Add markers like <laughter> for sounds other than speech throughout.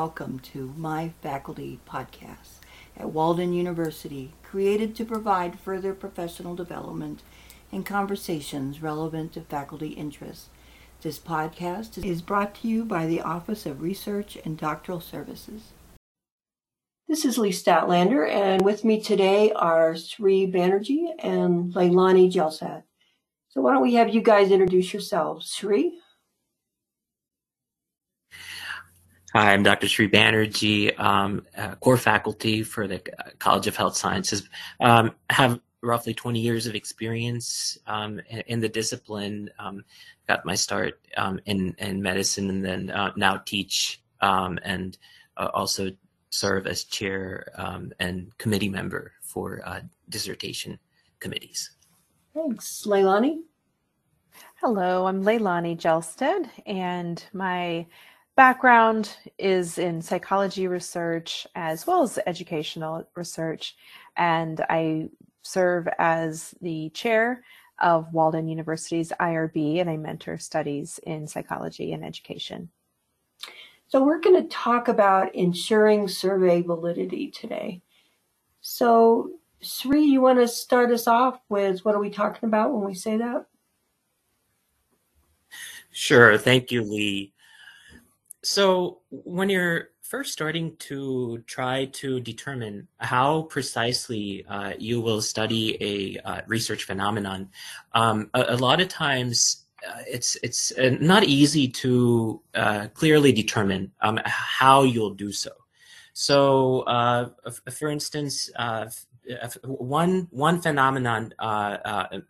welcome to My Faculty Podcast at Walden University, created to provide further professional development and conversations relevant to faculty interests. This podcast is brought to you by the Office of Research and Doctoral Services. This is Lee Statlander, and with me today are Sri Banerjee and Leilani Jalsad. So why don't we have you guys introduce yourselves? Sri? Hi, I'm Dr. Sri Banerjee, um, uh, core faculty for the College of Health Sciences. Um, have roughly 20 years of experience um, in the discipline. Um, got my start um, in, in medicine and then uh, now teach um, and uh, also serve as chair and committee member for uh, dissertation committees. Thanks. Leilani? Hello, I'm Leilani Jalsted, and my background is in psychology research as well as educational research, and I serve as the chair of Walden University's IRB, and I mentor studies in psychology and education. So, we're going to talk about ensuring survey validity today. So, Sri, you want to start us off with what are we talking about when we say that? Sure. Thank you, Lee. So when you're first starting to try to determine how precisely uh, you will study a uh, research phenomenon, um, a, a, lot of times uh, it's it's uh, not easy to uh, clearly determine um, how you'll do so. So, uh, for instance, one one phenomenon,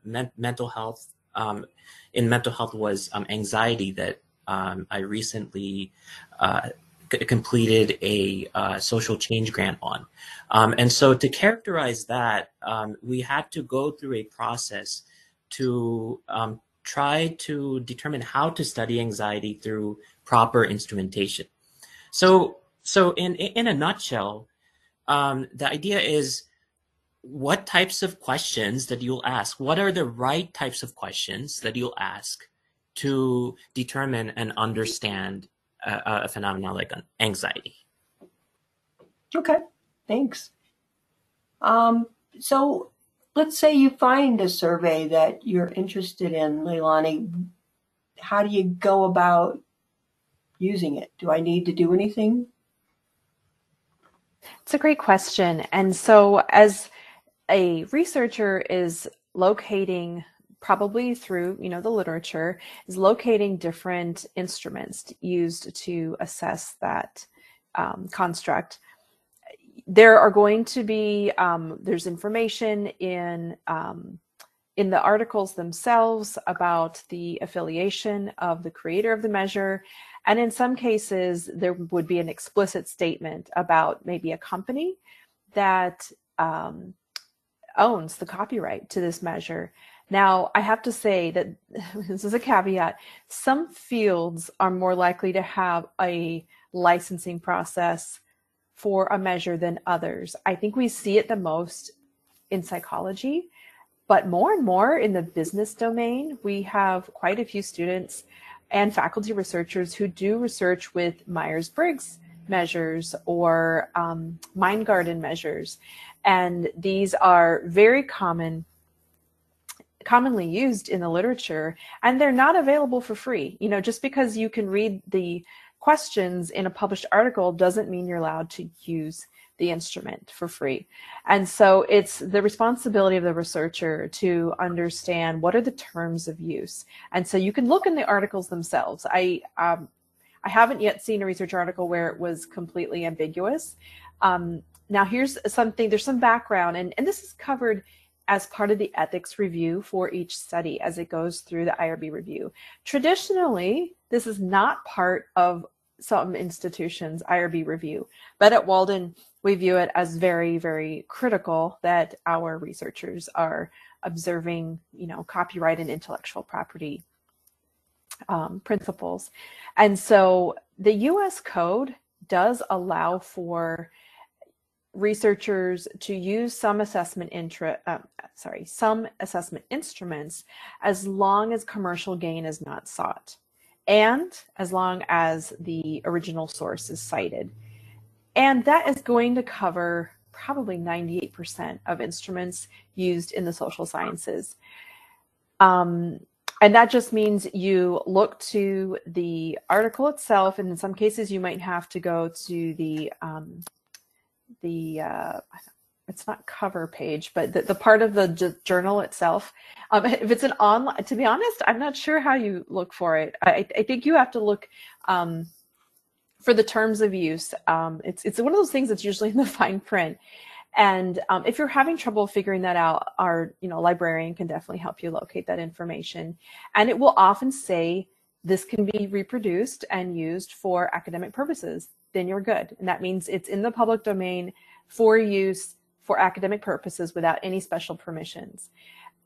men- mental health um, in mental health was um, anxiety that um, I recently uh, c- completed a uh, social change grant on. Um, and so to characterize that, um, we had to go through a process to um, try to determine how to study anxiety through proper instrumentation. So, so in, in a nutshell, um, the idea is what types of questions that you'll ask? What are the right types of questions that you'll ask to determine and understand a, a phenomenon like anxiety. Okay, thanks. Um, so let's say you find a survey that you're interested in, Leilani. How do you go about using it? Do I need to do anything? It's a great question. And so, as a researcher is locating probably through you know the literature is locating different instruments used to assess that um, construct. There are going to be um, there's information in um, in the articles themselves about the affiliation of the creator of the measure and in some cases there would be an explicit statement about maybe a company that um, owns the copyright to this measure now, I have to say that <laughs> this is a caveat. Some fields are more likely to have a licensing process for a measure than others. I think we see it the most in psychology, but more and more in the business domain. We have quite a few students and faculty researchers who do research with Myers Briggs measures or um, Garden measures. And these are very common commonly used in the literature and they're not available for free. You know just because you can read the questions in a published article doesn't mean you're allowed to use the instrument for free. And so it's the responsibility of the researcher to understand what are the terms of use. And so you can look in the articles themselves. I um, i haven't yet seen a research article where it was completely ambiguous. Um, now here's something there's some background and, and this is covered as part of the ethics review for each study as it goes through the IRB review. Traditionally, this is not part of some institutions' IRB review, but at Walden, we view it as very, very critical that our researchers are observing, you know, copyright and intellectual property um, principles. And so the US code does allow for researchers to use some assessment intra, uh, sorry, some assessment instruments as long as commercial gain is not sought. and as long as the original source is cited. And that is going to cover probably 98% of instruments used in the social sciences. Um, and that just means you look to the article itself, and in some cases you might have to go to the um, the uh, it's not cover page, but the, the part of the j- journal itself. Um, <laughs> if it's an online, to be honest, I'm not sure how you look for it. I, I think you have to look um, for the terms of use. Um, it's it's one of those things that's usually in the <laughs> fine print. And um, if you're having trouble figuring that out, our you know librarian can definitely help you locate that information. And it will often say this can be reproduced and used for academic purposes. Then you're good, and that means it's in the public domain for use for academic purposes without any special permissions.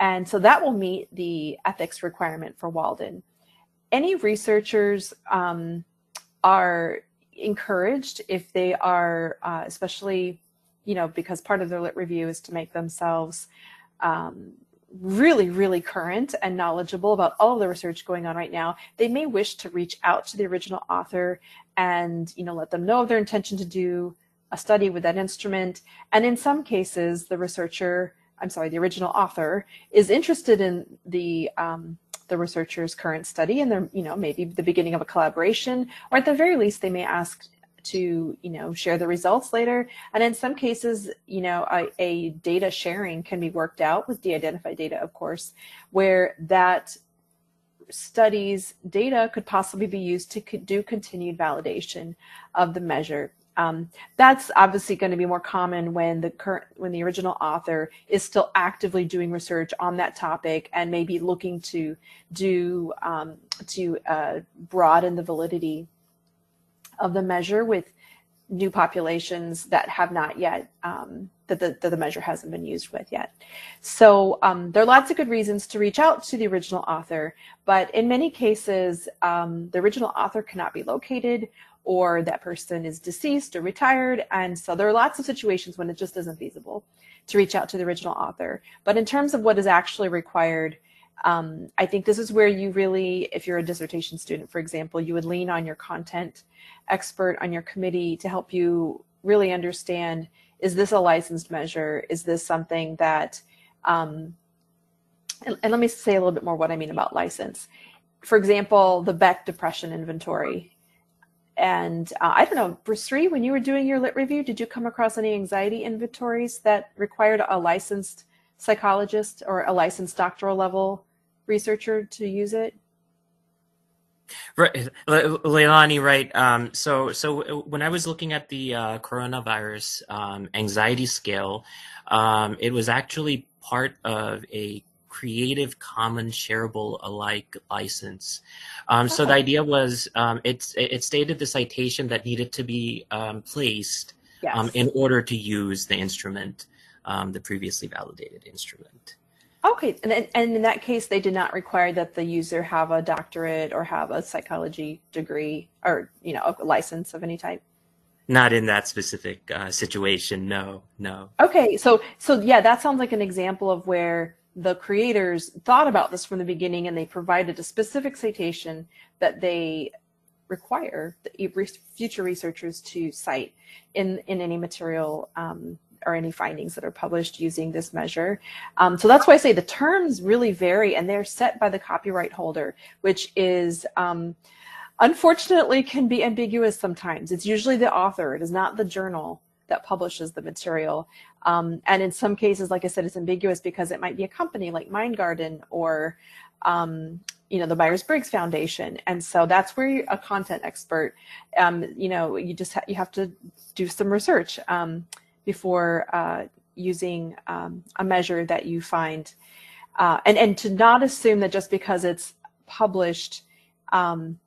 And so that will meet the ethics requirement for Walden. Any researchers um, are encouraged if they are, uh, especially you know, because part of their lit review is to make themselves um, really, really current and knowledgeable about all of the research going on right now, they may wish to reach out to the original author and, you know, let them know of their intention to do a study with that instrument. And in some cases, the researcher, I'm sorry, the original author is interested in the um, the researcher's current study and they're, you know, maybe the beginning of a collaboration, or at the very least, they may ask to you know share the results later. And in some cases you know a, a data sharing can be worked out with de-identified data of course where that studies data could possibly be used to do continued validation of the measure. Um, that's obviously going to be more common when the current when the original author is still actively doing research on that topic and maybe looking to do um, to uh, broaden the validity of the measure with new populations that have not yet um, that, the, that the measure hasn't been used with yet. So um, there are lots of good reasons to reach out to the original author, but in many cases, um, the original author cannot be located or that person is deceased or retired. And so there are lots of situations when it just isn't feasible to reach out to the original author. But in terms of what is actually required, um, I think this is where you really, if you're a dissertation student, for example, you would lean on your content expert on your committee to help you really understand is this a licensed measure? Is this something that, um, and, and let me say a little bit more what I mean about license. For example, the Beck Depression Inventory. And uh, I don't know, Sri, when you were doing your lit review, did you come across any anxiety inventories that required a licensed psychologist or a licensed doctoral level researcher to use it? Right, Leilani, right. Um, so, so when I was looking at the uh, coronavirus um, anxiety scale, um, it was actually part of a Creative Commons shareable alike license. Um, so the idea was um, it, it stated the citation that needed to be um, placed yes. in order to use the instrument, the previously validated instrument. Okay, and, and in that case, they did not require that the user have a doctorate or have a psychology degree or you know a license of any type. Not in that specific uh, situation. No, no. Okay, so so yeah, that sounds like an example of where the creators thought about this from the beginning and they provided a specific citation that they require the future researchers to cite in in any material um, or any findings that are published using this measure. Um, so that's why I say the terms really vary and they're set by the copyright holder, which is um, unfortunately can be ambiguous sometimes. It's usually the author, it is not the journal that publishes the material. Um, and in some cases, like I said, it's ambiguous because it might be a company like Mind Garden or um, you know the Myers-Briggs Foundation, and so that's where a content expert, um, you know, you just ha- you have to do some research. Um, before uh, using um, a measure that you find. Uh, and, and to not assume that just because it's published um,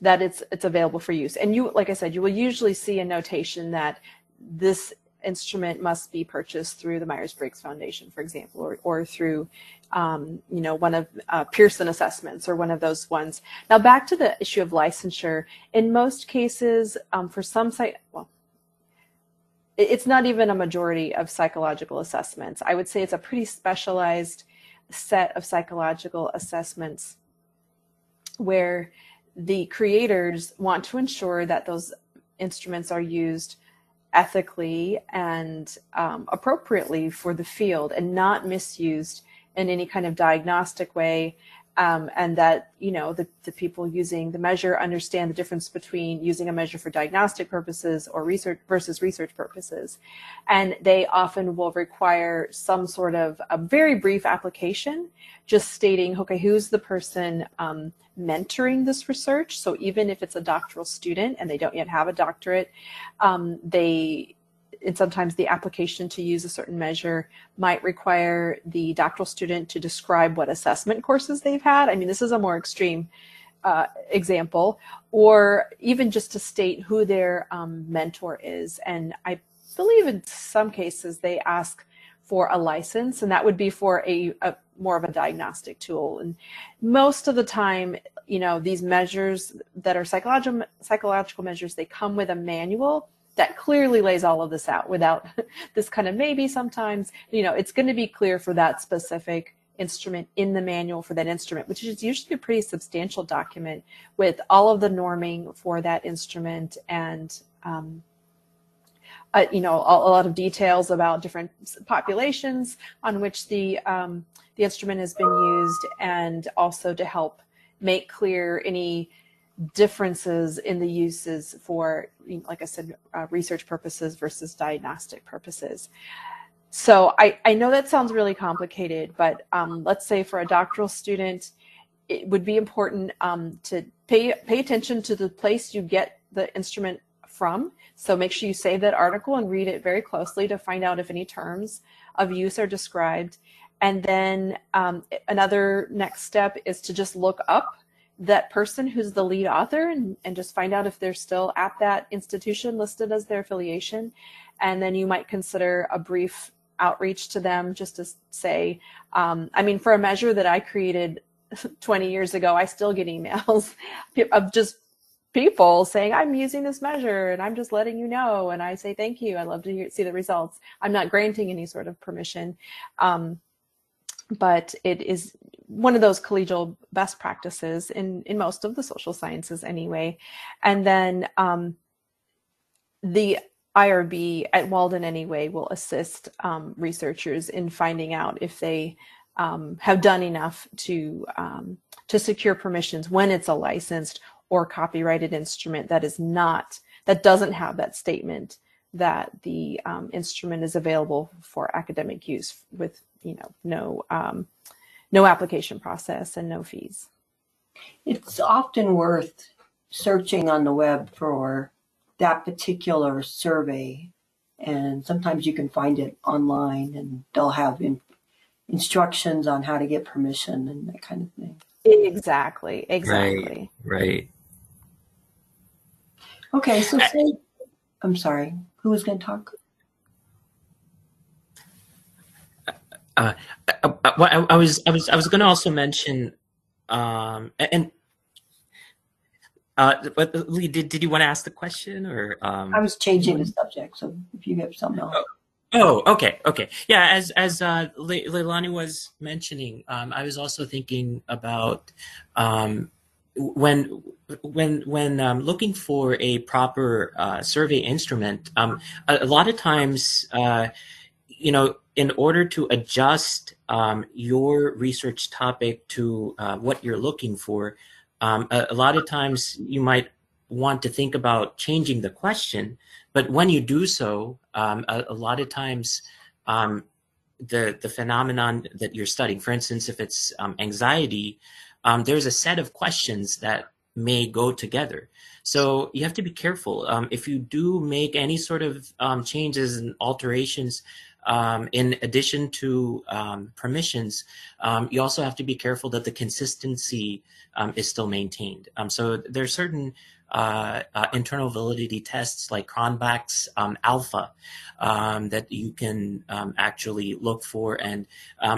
that it's it's available for use. And you, like I said, you will usually see a notation that this instrument must be purchased through the Myers-Briggs Foundation, for example, or, or through, um, you know, one of uh, Pearson assessments or one of those ones. Now, back to the issue of licensure. In most cases, um, for some site, well, it's not even a majority of psychological assessments. I would say it's a pretty specialized set of psychological assessments where the creators want to ensure that those instruments are used ethically and um, appropriately for the field and not misused in any kind of diagnostic way um, and that you know the, the people using the measure understand the difference between using a measure for diagnostic purposes or research versus research purposes. And they often will require some sort of a very brief application just stating okay who's the person um, mentoring this research? So even if it's a doctoral student and they don't yet have a doctorate um, they and sometimes the application to use a certain measure might require the doctoral student to describe what assessment courses they've had. I mean, this is a more extreme uh, example, or even just to state who their um, mentor is. And I believe in some cases they ask for a license, and that would be for a, a more of a diagnostic tool. And most of the time, you know, these measures that are psychological psychological measures, they come with a manual that clearly lays all of this out without <laughs> this kind of maybe sometimes, you know, it's going to be clear for that specific instrument in the manual for that instrument, which is usually a pretty substantial document with all of the norming for that instrument and, um, uh, you know, a, a, lot of details about different populations on which the um, the instrument has been used, and also to help make clear any differences in the uses for, like I said, uh, research purposes versus diagnostic purposes. So I, I know that sounds really complicated, but um, let's say for a doctoral student, it would be important um, to pay pay attention to the place you get the instrument from. So make sure you save that article and read it very closely to find out if any terms of use are described. And then um, another next step is to just look up that person who's the lead author and, and just find out if they're still at that institution listed as their affiliation. And then you might consider a brief outreach to them just to say, um, I mean, for a measure that I created <laughs> 20 years ago, I still get emails <laughs> of just people saying, I'm using this measure and I'm just letting you know. And I say, thank you. I love to hear, see the results. I'm not granting any sort of permission. Um, but it is one of those collegial best practices in, in most of the social sciences anyway. And then um, the IRB at Walden anyway will assist um, researchers in finding out if they um, have done enough to um, to secure permissions when it's a licensed or copyrighted instrument that is not that doesn't have that statement that the um, instrument is available for academic use with you know no um, no application process and no fees. It's often worth searching on the web for that particular survey, and sometimes you can find it online, and they'll have in, instructions on how to get permission and that kind of thing. Exactly. Exactly. Right. Right. Okay, so say, I'm sorry, who was going to talk? Uh, uh, uh I, I, was I was I was going to also mention, um, and uh, but Lee, did did you want to ask the question or? Um, I was changing the subject, so if you have something else. Oh, oh okay, okay, yeah. As as uh, Le- Leilani was mentioning, um, I was also thinking about um, when when when um, looking for a proper uh, survey instrument, um, a, a, lot of times, uh, you know, in order to adjust um, your research topic to uh, what you're looking for, um, a, a, lot of times you might want to think about changing the question. But when you do so, um, a, a, lot of times um, the the phenomenon that you're studying, for instance, if it's um, anxiety, um, there's a set of questions that may go together. So you have to be careful. if you do make any sort of changes and alterations um, in addition to um, permissions, um, you also have to be careful that the consistency um, is still maintained. Um, so there are certain uh, uh, internal validity tests like Cronbach's um, alpha that you can actually look for, and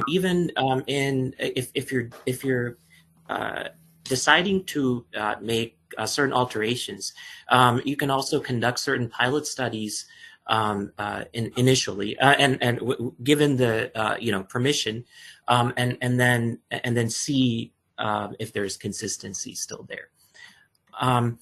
even in if, if you're if you're uh, deciding to uh, make uh, certain alterations, you can also conduct certain pilot studies um, uh, in, initially, uh, and and w- given the uh, you know permission, um, and and then and then see um, if there's consistency still there. um,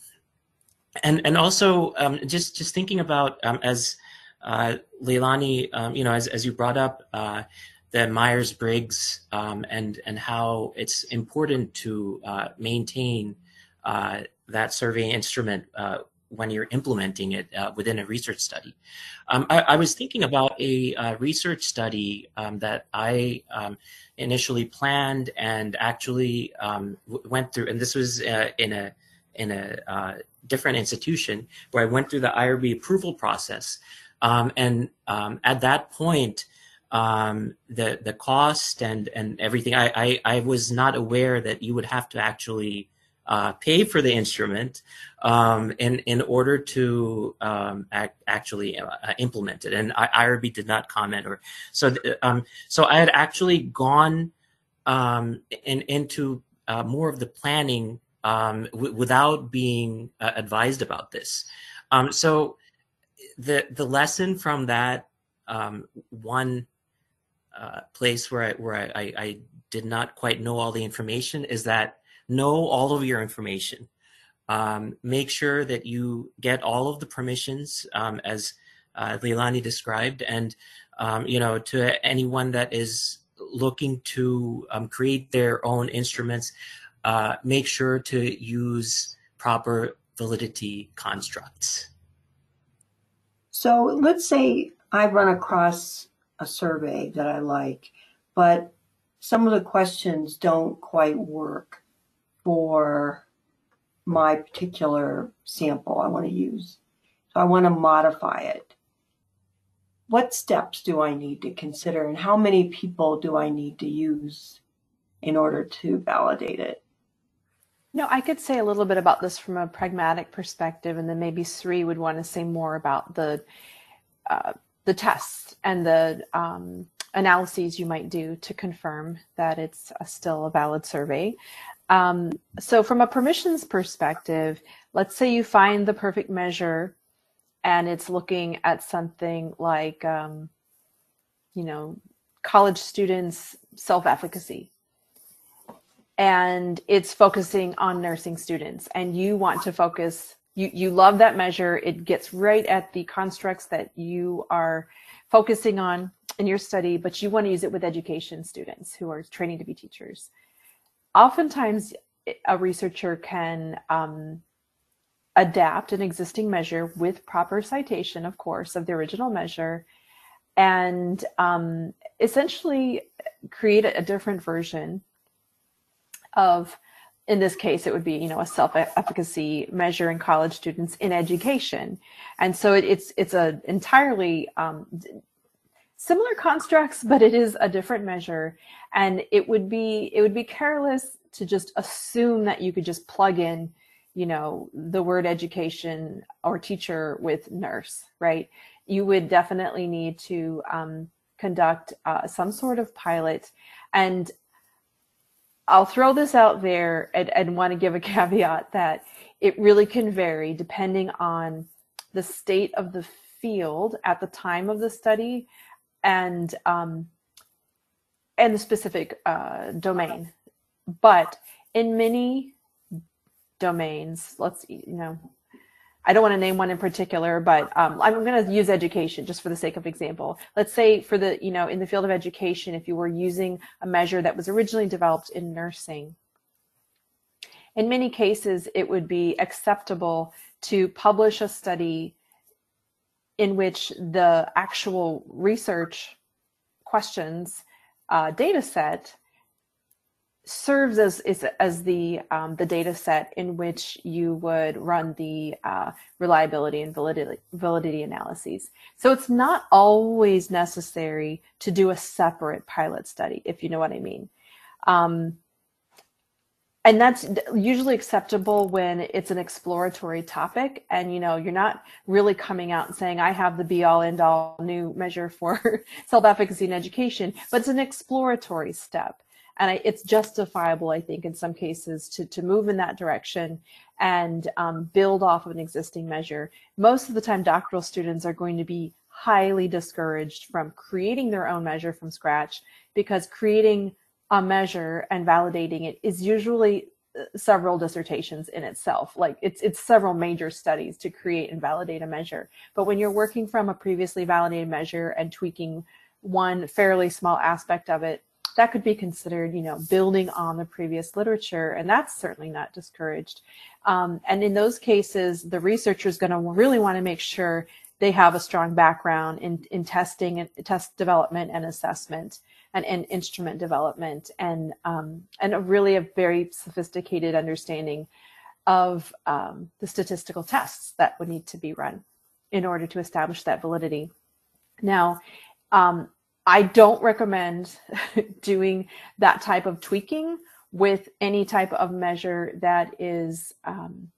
and and also um, just just thinking about um, as uh, Leilani, you know, as as you brought up uh, the Myers Briggs and and how it's important to uh, maintain that survey instrument when you're implementing it uh, within a research study. Um, I, I, was thinking about a, a research study um, that I um, initially planned and actually um, w- went through, and this was uh, in a in a uh, different institution where I went through the IRB approval process, um, and um, at that point. the the cost and and everything I, I I was not aware that you would have to actually uh, pay for the instrument um, in in order to um, act, actually uh, implement it. And IRB did not comment, or so. Um, so I had actually gone um, in, into uh, more of the planning um, w- without being uh, advised about this. Um, so the the lesson from that one uh, place where I where I, I, I did not quite know all the information is that know all of your information. Um, make sure that you get all of the permissions um, as uh, Leilani described, and um, you know to anyone that is looking to um, create their own instruments, uh, make sure to use proper validity constructs. So let's say I run across a survey that I like, but some of the questions don't quite work for my particular sample I want to use. So I want to modify it. What steps do I need to consider and how many people do I need to use in order to validate it? No, I could say a little bit about this from a pragmatic perspective, and then maybe Sri would want to say more about the uh, the tests and the um, analyses you might do to confirm that it's a, still a valid survey. Um, so from a permissions perspective, let's say you find the perfect measure and it's looking at something like, um, you know, college students' self-efficacy. And it's focusing on nursing students and you want to focus, you, you love that measure. It gets right at the constructs that you are focusing on in your study, but you want to use it with education students who are training to be teachers oftentimes a researcher can um, adapt an existing measure with proper citation, of course, of the original measure, and um, essentially create a, different version of, in this case, it would be, you know, a self-efficacy measure in college students in education. And so it, it's, it's a entirely um, similar constructs, but it is a different measure. And it would be, it would be careless to just assume that you could just plug in, you know, the word education or teacher with nurse, right? You would definitely need to um, conduct uh, some sort of pilot. And I'll throw this out there and, and want to give a <laughs> caveat that it really can vary depending on the state of the field at the time of the study and um, and the specific uh, domain. But in many domains, let's you know, I don't want to name one in particular, but um, I'm going to use education just for the sake of example. Let's say for the you know in the field of education, if you were using a measure that was originally developed in nursing. In many cases, it would be acceptable to publish a study in which the actual research questions uh, data set serves as is, as the um, the data set in which you would run the uh, reliability and validity validity analyses. So it's not always necessary to do a separate pilot study, if you know what I mean. Um, and that's usually acceptable when it's an exploratory topic and you know you're not really coming out and saying i have the be all end all new measure for <laughs> self-efficacy in education but it's an exploratory step. And I, it's justifiable i think in some cases to, to move in that direction and um, build off of an existing measure. Most of the time doctoral students are going to be highly discouraged from creating their own measure from scratch because creating a measure and validating it is usually several dissertations in itself. Like it's it's several major studies to create and validate a measure. But when you're working from a previously validated measure and tweaking one fairly small aspect of it, that could be considered, you know, building on the previous literature, and that's certainly not discouraged. Um, and in those cases, the researcher is going to really want to make sure they have a strong background in, in testing and test development and assessment and, and instrument development and um, and a really a very sophisticated understanding of um, the statistical tests that would need to be run in order to establish that validity. Now, um, I don't recommend <laughs> doing that type of tweaking with any type of measure that is um,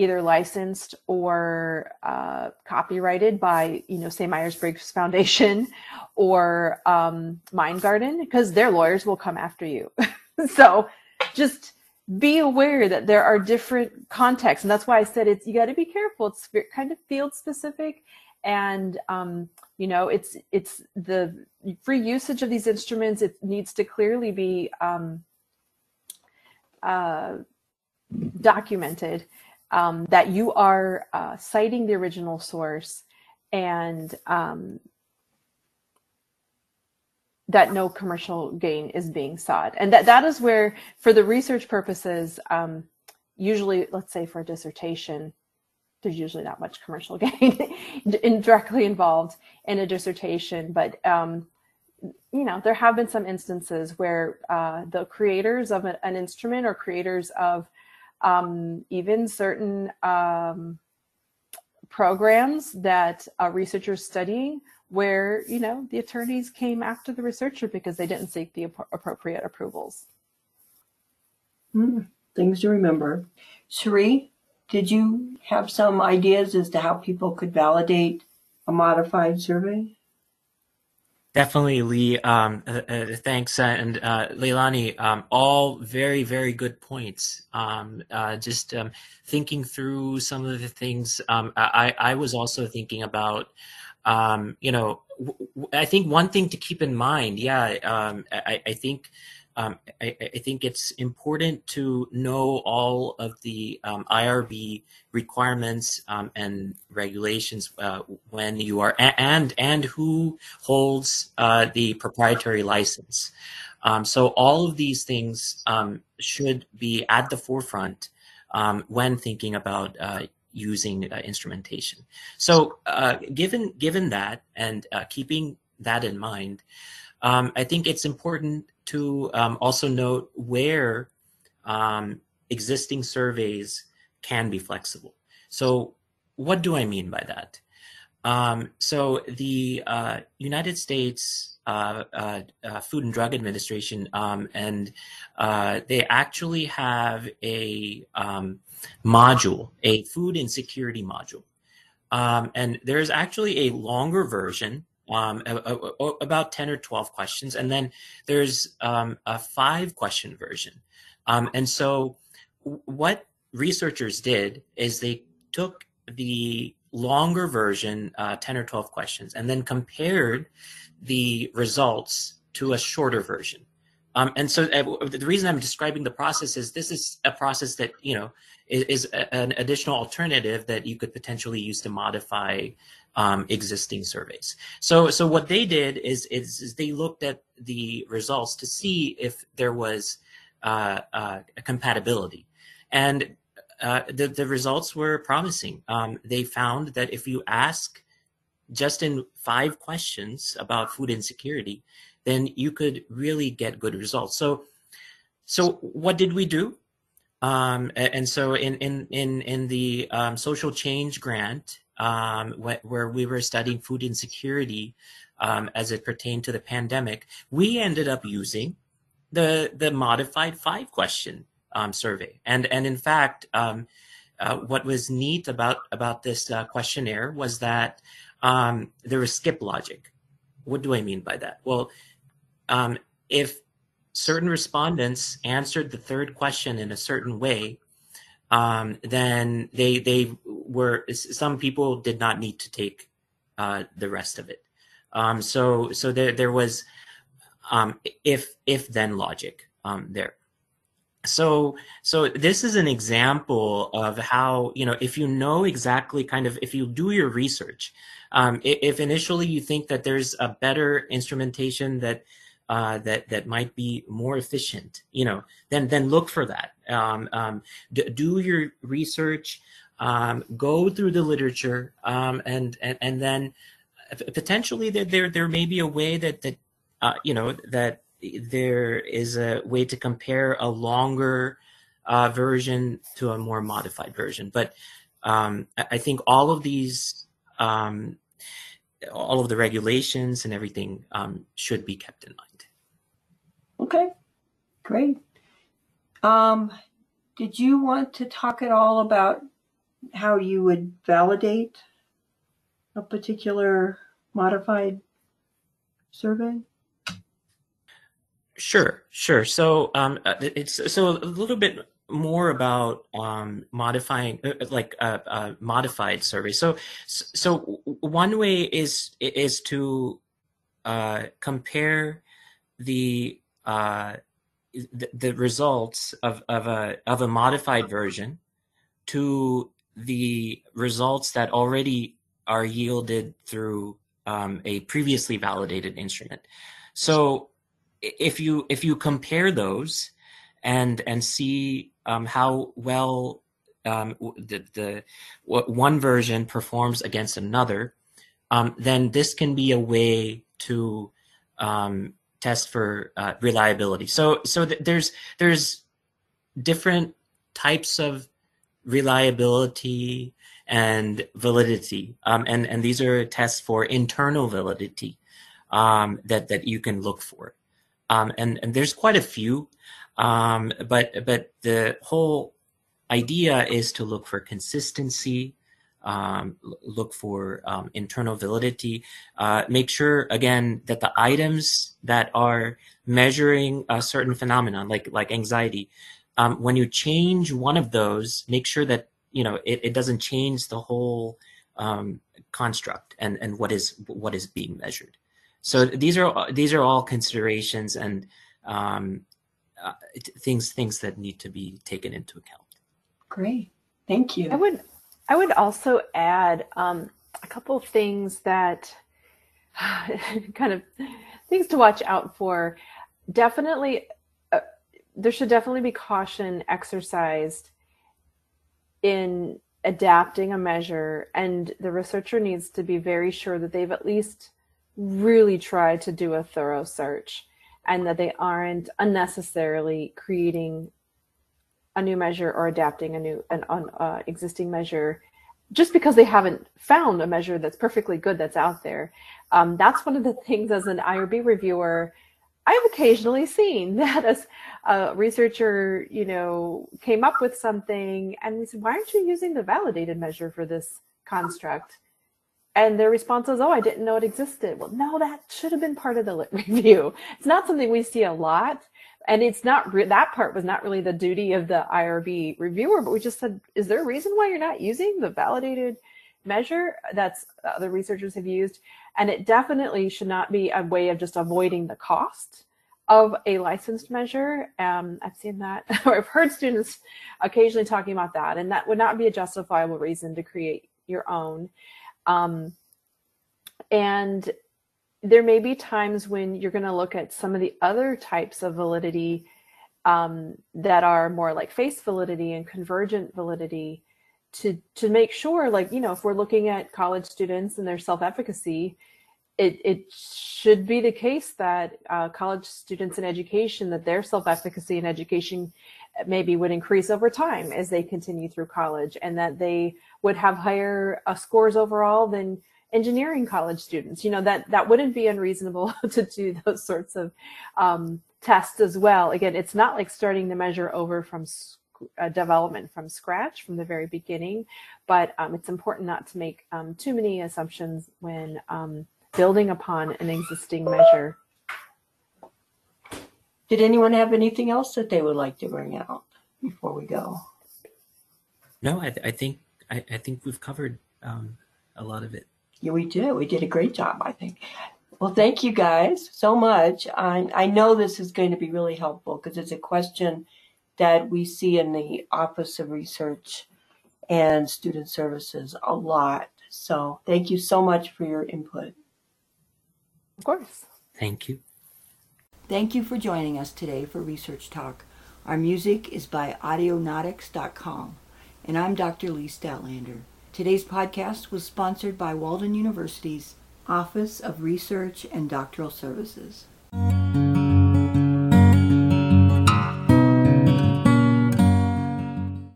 either licensed or uh, copyrighted by, you know, say Myers Briggs Foundation <laughs> or um, Mind Garden, because their lawyers will come after you. <laughs> so just be aware that there are different contexts. And that's why I said it's, you got to be careful. It's kind of field specific. And, um, you know, it's, it's the free usage of these instruments. It needs to clearly be um, uh, documented um, that you are uh, citing the original source and um, that no commercial gain is being sought. And that, that is where, for the research purposes, um, usually, let's say for a dissertation, there's usually not much commercial <laughs> gain directly involved in a dissertation, but um, you know, there have been some instances where uh, the creators of an instrument or creators of um, even certain um, programs that researchers studying where you know the attorneys came after the researcher because they didn't seek the ap- appropriate approvals. Mm, things to remember. Sri, did you have some ideas as to how people could validate a modified survey? Definitely, Lee. Um, uh, uh, thanks, and uh, Leilani. Um, all very, very good points. Um, uh, just um, thinking through some of the things. Um, I, I was also thinking about. Um, you know, I think one thing to keep in mind. Yeah, I, I think um, I, I, think it's important to know all of the um, IRB requirements um, and regulations uh, when you are and and who holds uh, the proprietary license. Um, so all of these things um, should be at the forefront um, when thinking about uh, using uh, instrumentation. So uh, given given that and uh, keeping that in mind. I think it's important to um, also note where um, existing surveys can be flexible. So, what do I mean by that? Um, so, the uh, United States uh, uh, uh Food and Drug Administration, um, and uh, they actually have a um, module, a food insecurity module. Um, and there's actually a longer version um, a, a, a, about 10 or 12 questions. And then there's um, a five question version. Um, and so what researchers did is they took the longer version, uh, 10 or 12 questions, and then compared the results to a shorter version. Um, and so uh, the reason I'm describing the process is this is a process that, you know, is, is a, an additional alternative that you could potentially use to modify um, existing surveys. So, so what they did is, is, is, they looked at the results to see if there was uh, uh, a compatibility, and uh, the the results were promising. Um, they found that if you ask just in five questions about food insecurity, then you could really get good results. So, so what did we do? Um, and so in in in in the um, social change grant, um, wh- where we were studying food insecurity um, as it pertained to the pandemic, we ended up using the the modified five question um, survey. And and in fact, um, uh, what was neat about about this uh, questionnaire was that there was skip logic. What do I mean by that? Well, if certain respondents answered the third question in a certain way, um, then they they were some people did not need to take uh, the rest of it. Um, so so there there was um, if if then logic um, there. so so this is an example of how you know if you know exactly kind of if you do your research um, if initially you think that there's a better instrumentation that uh, that that might be more efficient you know then then look for that um, um, do your research um, go through the literature um, and, and and then potentially there there, there may be a way that that uh, you know that there is a way to compare a longer uh, version to a more modified version. But um, I think all of these, um, all of the regulations and everything um, should be kept in mind. Okay, great. Um, did you want to talk at all about how you would validate a particular modified survey? Sure, sure. So um, uh, it's so a little bit more about um, modifying, uh, uh, like a, modified survey. So, so one way is is to uh, compare the, uh, the the results of of a of a modified version to the results that already are yielded through um, a previously validated instrument. So if you if you compare those and and see um, how well um, the the one version performs against another, um, then this can be a way to um, test for uh, reliability. So so th- there's there's different types of reliability and validity, um, and and these are tests for internal validity um, that that you can look for um, and and there's quite a few, um, but but the whole idea is to look for consistency, um, look for um, internal validity, uh, make sure again that the items that are measuring a certain phenomenon, like like anxiety, um, when you change one of those, make sure that you know it, it doesn't change the whole um, construct and and what is what is being measured. So these are these are all considerations and um, uh, things things that need to be taken into account. Great, thank you. I would I would also add um, a couple of things that <sighs> kind of things to watch out for. Definitely, uh, there should definitely be caution exercised in adapting a measure, and the researcher needs to be very sure that they've at least really tried to do a thorough search and that they aren't unnecessarily creating a new measure or adapting a new an uh, existing measure just because they haven't found a measure that's perfectly good that's out there. Um, that's one of the things as an IRB reviewer I've occasionally seen <laughs> that as a researcher, you know, came up with something and we said, why aren't you using the validated measure for this construct? and their response was, "Oh, I didn't know it existed." Well, no, that should have been part of the <laughs> review. It's not something we see a lot, and it's not re- that part was not really the duty of the IRB reviewer. But we just said, "Is there a reason why you're not using the validated measure that's other researchers have used?" And it definitely should not be a way of just avoiding the cost of a licensed measure. Um, I've seen that, <laughs> or I've heard students occasionally talking about that, and that would not be a justifiable reason to create your own. Um, and there may be times when you're going to look at some of the other types of validity um, that are more like face validity and convergent validity to to make sure like you know if we're looking at college students and their self-efficacy it, it should be the case that uh, college students in education that their self-efficacy in education maybe would increase over time as they continue through college and that they would have higher uh, scores overall than engineering college students you know that that wouldn't be unreasonable <laughs> to do those sorts of um, tests as well again it's not like starting to measure over from uh, development from scratch from the very beginning but um, it's important not to make um, too many assumptions when um, building upon an existing measure did anyone have anything else that they would like to bring out before we go? No, I, th- I think I, I, think we've covered um, a lot of it. Yeah, we did. We did a great job, I think. Well, thank you guys so much. I, I know this is going to be really helpful because it's a question that we see in the Office of Research and Student Services a lot. So thank you so much for your input. Of course. Thank you. Thank you for joining us today for Research Talk. Our music is by audionautix.com, and I'm Dr. Lee Statlander. Today's podcast was sponsored by Walden University's Office of Research and Doctoral Services.